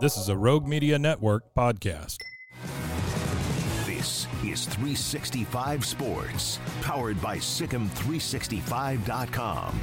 This is a Rogue Media Network podcast. This is 365 Sports, powered by Sikkim365.com.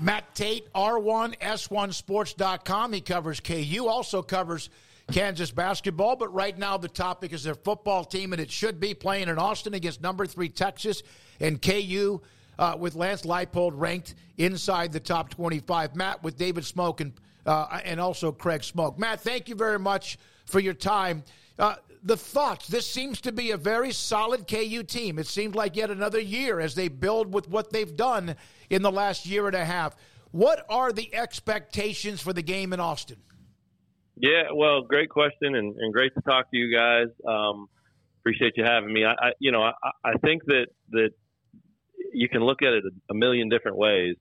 Matt Tait, R1S1Sports.com. He covers KU, also covers Kansas basketball, but right now the topic is their football team, and it should be playing in Austin against number three Texas and KU uh, with Lance Leipold ranked inside the top 25. Matt with David Smoke and, uh, and also Craig Smoke. Matt, thank you very much for your time. Uh, the thoughts this seems to be a very solid KU team. It seems like yet another year as they build with what they've done in the last year and a half. What are the expectations for the game in Austin? Yeah, well, great question and, and great to talk to you guys. Um, appreciate you having me. I, I you know, I, I think that that you can look at it a million different ways.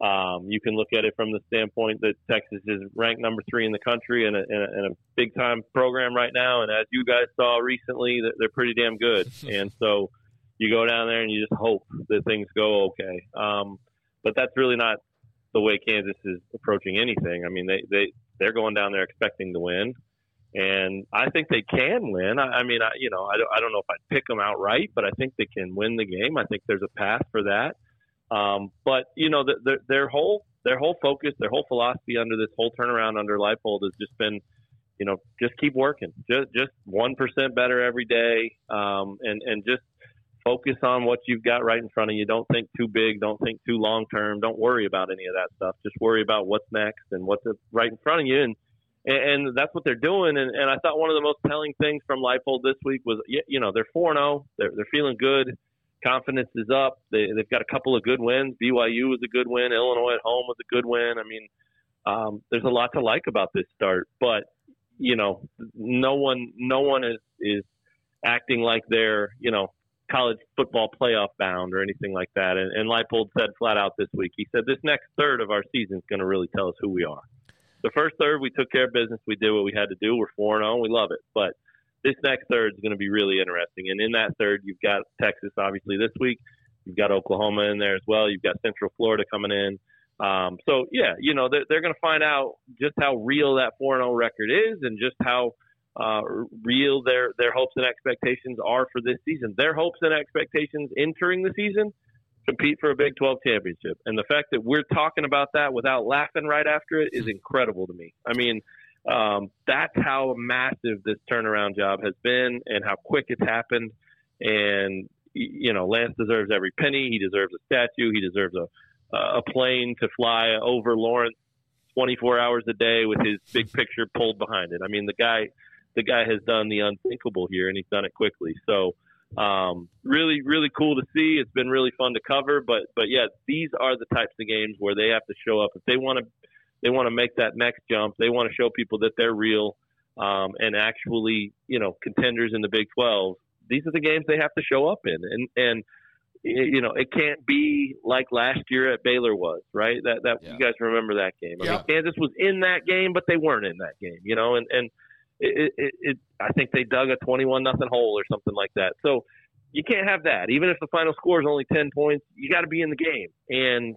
Um, you can look at it from the standpoint that Texas is ranked number three in the country and a, a, a big time program right now. And as you guys saw recently, they're pretty damn good. and so you go down there and you just hope that things go okay. Um, but that's really not the way Kansas is approaching anything. I mean, they, they, they're going down there expecting to win and I think they can win. I, I mean, I, you know, I don't, I don't know if I'd pick them outright, but I think they can win the game. I think there's a path for that. Um, but you know, the, the, their whole their whole focus, their whole philosophy under this whole turnaround under Leipold has just been, you know, just keep working, just just one percent better every day, um, and and just focus on what you've got right in front of you. Don't think too big. Don't think too long term. Don't worry about any of that stuff. Just worry about what's next and what's right in front of you. And and, and that's what they're doing. And, and I thought one of the most telling things from Leipold this week was, you know, they're four zero. They're they're feeling good. Confidence is up. They they've got a couple of good wins. BYU was a good win. Illinois at home was a good win. I mean, um, there's a lot to like about this start, but you know, no one no one is is acting like they're you know college football playoff bound or anything like that. And, and Leipold said flat out this week, he said this next third of our season is going to really tell us who we are the first third we took care of business. We did what we had to do. We're four and zero. Oh, we love it. But this next third is going to be really interesting. And in that third, you've got Texas obviously this week. You've got Oklahoma in there as well. You've got Central Florida coming in. Um, so yeah, you know they're, they're going to find out just how real that four and zero oh record is, and just how uh, real their their hopes and expectations are for this season. Their hopes and expectations entering the season compete for a Big 12 championship. And the fact that we're talking about that without laughing right after it is incredible to me. I mean, um, that's how massive this turnaround job has been and how quick it's happened. And, you know, Lance deserves every penny. He deserves a statue. He deserves a, a plane to fly over Lawrence 24 hours a day with his big picture pulled behind it. I mean, the guy, the guy has done the unthinkable here and he's done it quickly. So, um, really, really cool to see. It's been really fun to cover. But but yeah, these are the types of games where they have to show up if they want to. They want to make that next jump. They want to show people that they're real um, and actually, you know, contenders in the Big 12. These are the games they have to show up in. And and you know, it can't be like last year at Baylor was, right? That that yeah. you guys remember that game. I yeah. mean, Kansas was in that game, but they weren't in that game, you know, and and it, it, it I think they dug a twenty-one nothing hole or something like that. So you can't have that. Even if the final score is only ten points, you got to be in the game. And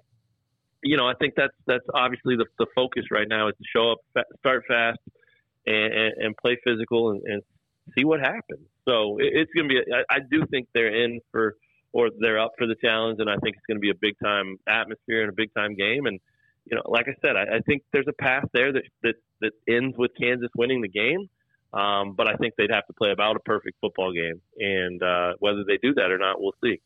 you know, I think that's that's obviously the the focus right now is to show up, start fast, and, and, and play physical, and, and see what happens. So it, it's going to be. I, I do think they're in for or they're up for the challenge, and I think it's going to be a big time atmosphere and a big time game. And you know, like I said, I, I think there's a path there that that that ends with Kansas winning the game. Um, but I think they'd have to play about a perfect football game, and uh, whether they do that or not, we'll see.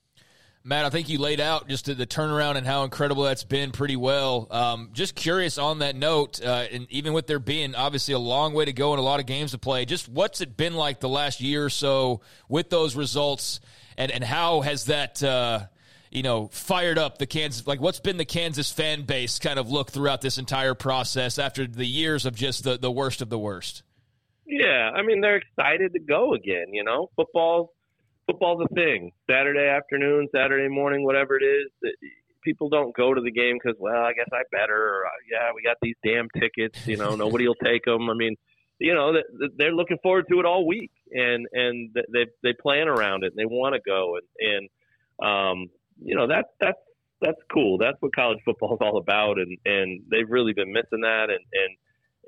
Matt, I think you laid out just the turnaround and how incredible that's been pretty well. Um, just curious on that note, uh, and even with there being obviously a long way to go and a lot of games to play, just what's it been like the last year or so with those results, and and how has that uh, you know fired up the Kansas? Like, what's been the Kansas fan base kind of look throughout this entire process after the years of just the the worst of the worst? Yeah, I mean they're excited to go again. You know, football football's a thing. Saturday afternoon, Saturday morning, whatever it is. People don't go to the game because, well, I guess I better. Or, uh, yeah, we got these damn tickets. You know, nobody will take them. I mean, you know, they're looking forward to it all week, and and they they plan around it, and they want to go, and and um, you know that that's that's cool. That's what college football is all about, and and they've really been missing that, and and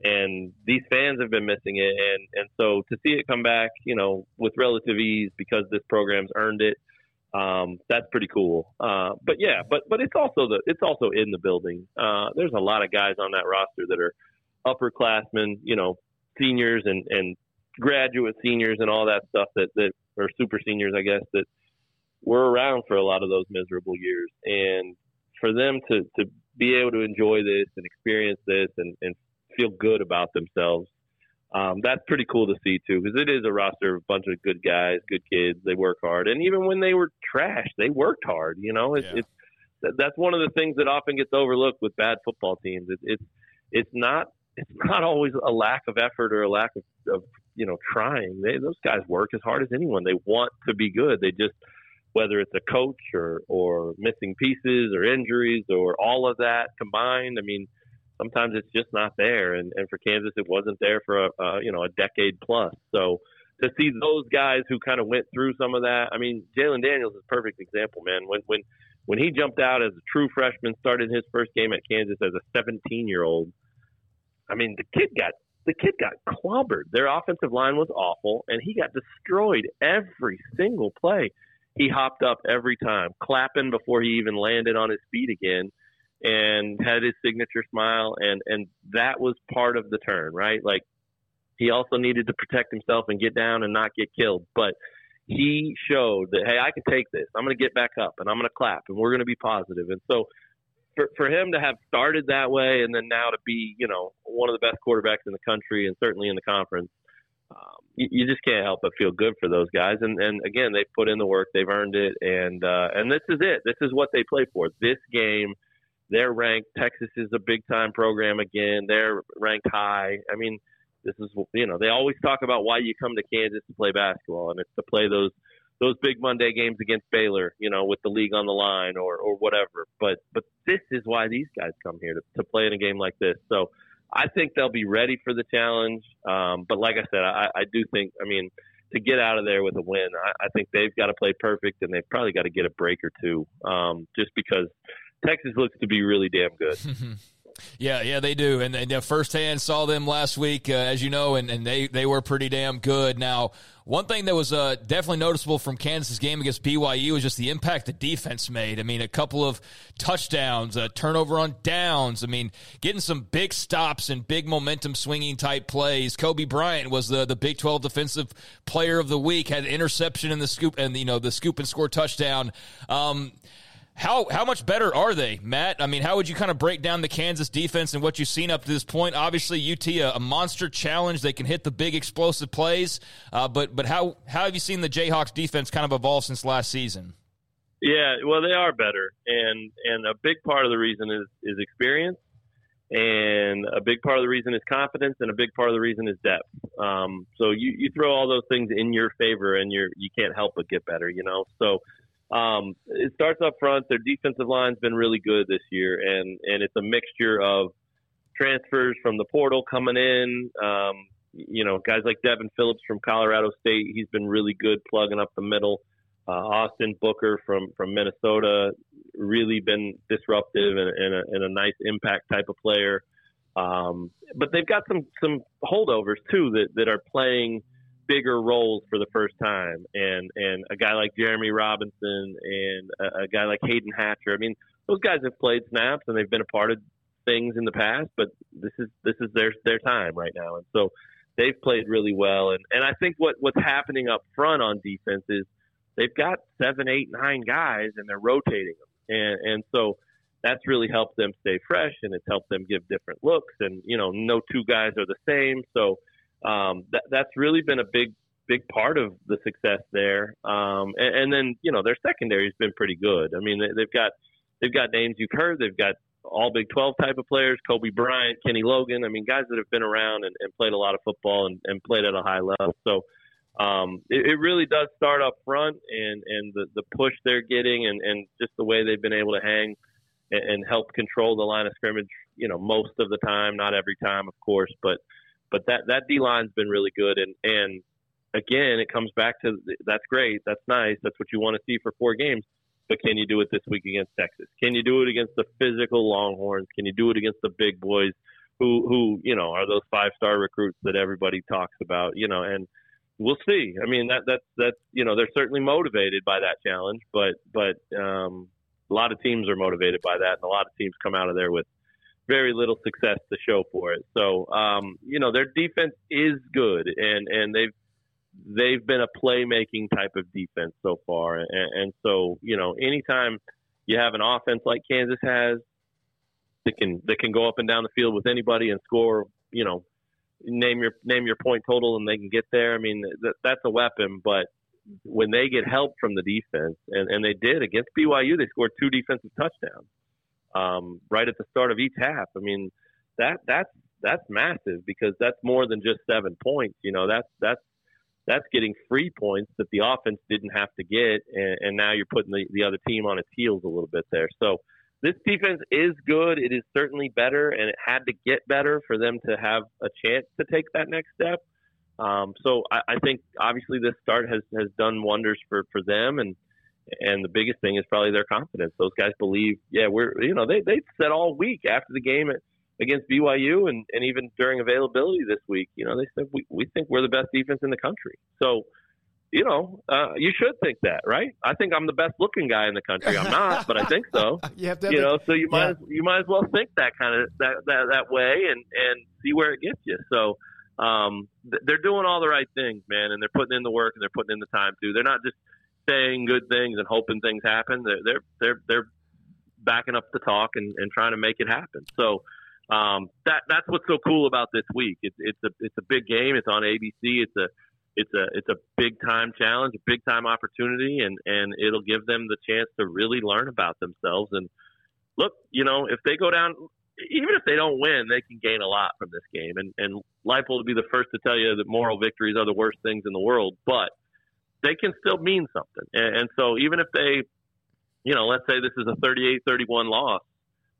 and these fans have been missing it and and so to see it come back you know with relative ease because this program's earned it um, that's pretty cool uh, but yeah but but it's also the it's also in the building uh, there's a lot of guys on that roster that are upperclassmen you know seniors and and graduate seniors and all that stuff that that or super seniors i guess that were around for a lot of those miserable years and for them to to be able to enjoy this and experience this and, and feel good about themselves. Um, that's pretty cool to see too, because it is a roster of a bunch of good guys, good kids. They work hard, and even when they were trash, they worked hard. You know, it's, yeah. it's that's one of the things that often gets overlooked with bad football teams. It, it's it's not it's not always a lack of effort or a lack of, of you know trying. They, those guys work as hard as anyone. They want to be good. They just whether it's a coach or or missing pieces or injuries or all of that combined. I mean, sometimes it's just not there. And, and for Kansas, it wasn't there for a, a you know a decade plus. So to see those guys who kind of went through some of that, I mean, Jalon Daniels is a perfect example, man. When when when he jumped out as a true freshman, started his first game at Kansas as a 17 year old. I mean, the kid got the kid got clobbered. Their offensive line was awful, and he got destroyed every single play. He hopped up every time, clapping before he even landed on his feet again and had his signature smile. And and that was part of the turn right? Like he also needed to protect himself and get down and not get killed. But he showed that hey i can take this. I'm going to get back up and i'm going to clap and we're going to be positive. And so for, for him to have started that way and then now to be you know one of the best quarterbacks in the country and certainly in the conference um, you, you just can't help but feel good for those guys and and again they've put in the work they've earned it and uh and this is it this is what they play for this game they're ranked. Texas is a big time program again. They're ranked high. I mean, this is you know they always talk about why you come to Kansas to play basketball, and it's to play those those big Monday games against Baylor, you know, with the league on the line or or whatever. But but this is why these guys come here to to play in a game like this. So I think they'll be ready for the challenge. Um, but like I said, I, I do think I mean to get out of there with a win, I, I think they've got to play perfect, and they've probably got to get a break or two, um, just because Texas looks to be really damn good. Yeah, yeah, they do, and, and firsthand saw them last week, uh, as you know, and, and they they were pretty damn good. Now, one thing that was uh, definitely noticeable from Kansas' game against BYU was just the impact the defense made. I mean, a couple of touchdowns, a turnover on downs. I mean, getting some big stops and big momentum swinging type plays. Cobee Bryant was the the Big Twelve Defensive Player of the Week, had interception in the scoop, and you know the scoop and score touchdown. Um, how how much better are they, Matt? I mean, how would you kind of break down the Kansas defense and what you've seen up to this point? Obviously, UT a, a monster challenge; they can hit the big explosive plays. Uh, but but how how have you seen the Jayhawks defense kind of evolve since last season? Yeah, well, they are better, and and a big part of the reason is is experience, and a big part of the reason is confidence, and a big part of the reason is depth. Um, so you you throw all those things in your favor, and you're you can't help but get better, you know. So um, it starts up front. Their defensive line's been really good this year, and and it's a mixture of transfers from the portal coming in. Um, you know, guys like Devin Phillips from Colorado State, he's been really good plugging up the middle. Uh, Austin Booker from from Minnesota, really been disruptive and, and, a, and a nice impact type of player. Um, but they've got some some holdovers too that, that are playing bigger roles for the first time, and and a guy like Jereme Robinson and a, a guy like Hayden Hatcher. I mean, those guys have played snaps and they've been a part of things in the past, but this is this is their their time right now, and so they've played really well. And and I think what what's happening up front on defense is they've got seven, eight, nine guys, and they're rotating them, and and so that's really helped them stay fresh, and it's helped them give different looks. And you know, no two guys are the same, so um, that that's really been a big big part of the success there. Um, and, and then you know their secondary has been pretty good. I mean, they, they've got they've got names you've heard. They've got all Big 12 type of players, Cobee Bryant, Kenny Logan. I mean, guys that have been around and, and played a lot of football and, and played at a high level. So um, it, it really does start up front and, and the, the push they're getting and, and just the way they've been able to hang and, and help control the line of scrimmage, you know, most of the time, not every time, of course, but, but that, that D line's been really good. And, and again, it comes back to that's great. That's nice. That's what you want to see for four games but can you do it this week against Texas? Can you do it against the physical Longhorns? Can you do it against the big boys who who you know are those five star recruits that everybody talks about? You know, and we'll see. I mean that that's that's you know they're certainly motivated by that challenge, but but um, a lot of teams are motivated by that, and a lot of teams come out of there with very little success to show for it. So um, you know their defense is good, and and they've they've been a playmaking type of defense so far. And, and so, you know, anytime you have an offense like Kansas has that can that can go up and down the field with anybody and score, you know, name your name your point total and they can get there. I mean, that, that's a weapon. But when they get help from the defense, and, and they did against BYU, they scored two defensive touchdowns um, right at the start of each half. I mean, that that's that's massive because that's more than just seven points. You know, that's that's that's getting free points that the offense didn't have to get, and, and now you're putting the, the other team on its heels a little bit there. So this defense is good. It is certainly better, and it had to get better for them to have a chance to take that next step. Um, so I, I think obviously this start has has done wonders for for them, and and the biggest thing is probably their confidence. Those guys believe, yeah, we're you know they they said all week after the game against BYU and, and even during availability this week, you know, they said we, we think we're the best defense in the country. So, you know, uh, you should think that, right? I think I'm the best looking guy in the country. I'm not, but I think so. you have to, you know, so you might yeah. as, you might as well think that kind of that, that that way and and see where it gets you. So, um, they're doing all the right things, man, and they're putting in the work and they're putting in the time too. They're not just saying good things and hoping things happen. They're they're they're, they're backing up the talk and, and trying to make it happen. So um, that that's what's so cool about this week. It's it's a it's a big game. It's on ABC. It's a it's a it's a big time challenge, a big time opportunity, and and it'll give them the chance to really learn about themselves. And look, you know, if they go down, even if they don't win, they can gain a lot from this game. And and Leipold will be the first to tell you that moral victories are the worst things in the world, but they can still mean something. And, and so even if they, you know, let's say this is a 38-31 loss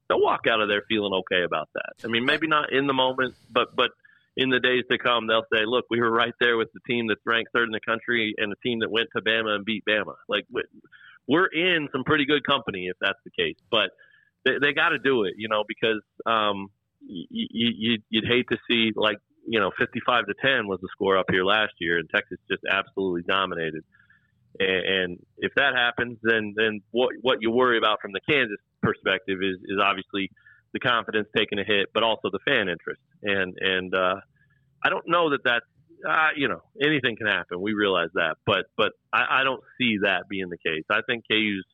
they'll walk out of there feeling okay about that. I mean, maybe not in the moment, but but in the days to come, they'll say, "Look, we were right there with the team that's ranked third in the country and the team that went to Bama and beat Bama." Like we're in some pretty good company if that's the case, but they, they got to do it, you know, because um, you, you, you'd hate to see like you know 55 to 10 was the score up here last year, and Texas just absolutely dominated. And, and if that happens, then then what what you worry about from the Kansas perspective is is obviously the confidence taking a hit, but also the fan interest. And and uh, I don't know that that's uh, you know anything can happen. We realize that, but but I, I don't see that being the case. I think KU's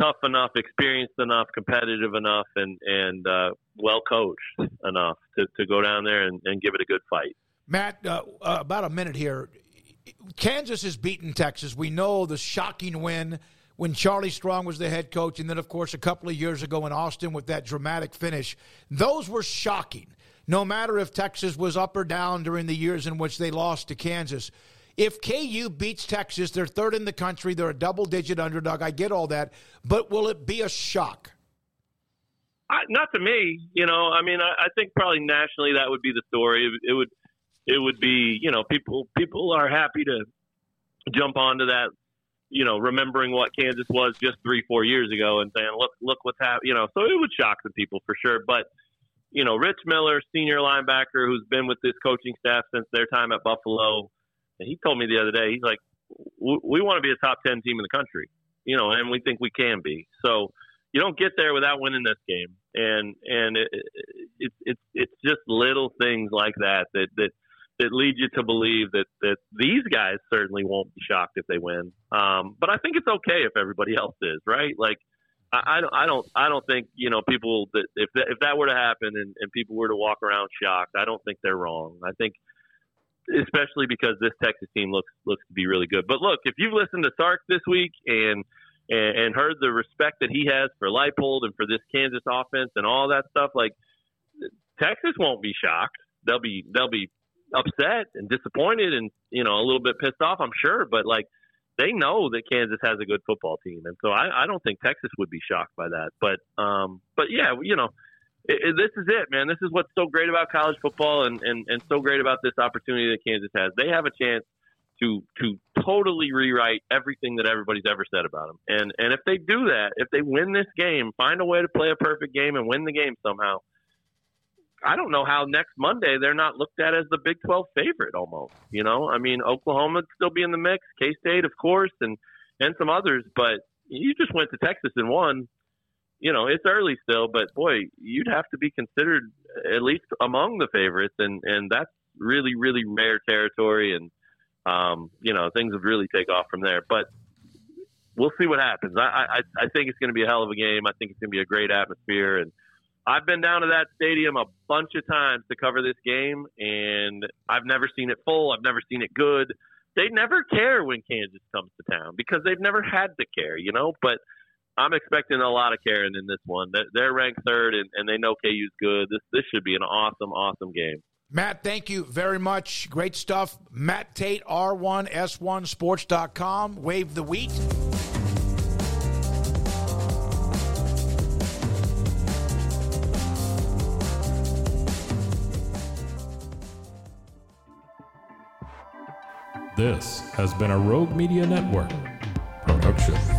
tough enough, experienced enough, competitive enough, and and uh, well coached enough to, to go down there and, and give it a good fight. Matt, uh, uh about a minute here. Kansas has beaten Texas. We know the shocking win when Charlie Strong was the head coach, and then, of course, a couple of years ago in Austin with that dramatic finish. Those were shocking. No matter if Texas was up or down during the years in which they lost to Kansas. If KU beats Texas, they're third in the country, they're a double digit underdog. I get all that, but will it be a shock? I, not to me, you know. I mean, I, I think probably nationally that would be the story. It, it would, it would be, you know, people people are happy to jump onto that, you know, remembering what Kansas was just three, four years ago, and saying, look, look what's happened, you know. So it would shock some people for sure. But, you know, Rich Miller, senior linebacker, who's been with this coaching staff since their time at Buffalo, he told me the other day, he's like, we want to be a top ten team in the country, you know, and we think we can be. So you don't get there without winning this game, and and it, it, it, it's just little things like that that that that lead you to believe that that these guys certainly won't be shocked if they win. Um, but I think it's okay if everybody else is, right? Like I, I don't I don't I don't think you know people that if that, if that were to happen and, and people were to walk around shocked, I don't think they're wrong. I think especially because this Texas team looks looks to be really good. But look, if you've listened to Sark this week and and, and heard the respect that he has for Leipold and for this Kansas offense and all that stuff, like Texas won't be shocked. They'll be they'll be upset and disappointed and you know a little bit pissed off, I'm sure. But like they know that Kansas has a good football team, and so I, I don't think Texas would be shocked by that. But um, but yeah, you know. It, it, this is it, man. This is what's so great about college football and, and, and so great about this opportunity that Kansas has. They have a chance to to totally rewrite everything that everybody's ever said about them. And and if they do that, if they win this game, find a way to play a perfect game and win the game somehow. I don't know how next Monday they're not looked at as the Big 12 favorite almost. You know, I mean, Oklahoma still be in the mix, K State, of course, and and some others. But you just went to Texas and won. You know, it's early still, but boy, you'd have to be considered at least among the favorites, and and that's really really rare territory. And um, you know, things would really take off from there. But we'll see what happens. I, I, I think it's going to be a hell of a game. I think it's going to be a great atmosphere. And I've been down to that stadium a bunch of times to cover this game, and I've never seen it full. I've never seen it good. They never care when Kansas comes to town because they've never had to care, you know. But I'm expecting a lot of caring in this one. They're ranked third, and, and they know KU's good. This this should be an awesome, awesome game. Matt, thank you very much. Great stuff. Matt Tait, R1S1Sports.com. Wave the wheat. This has been a Rogue Media Network production.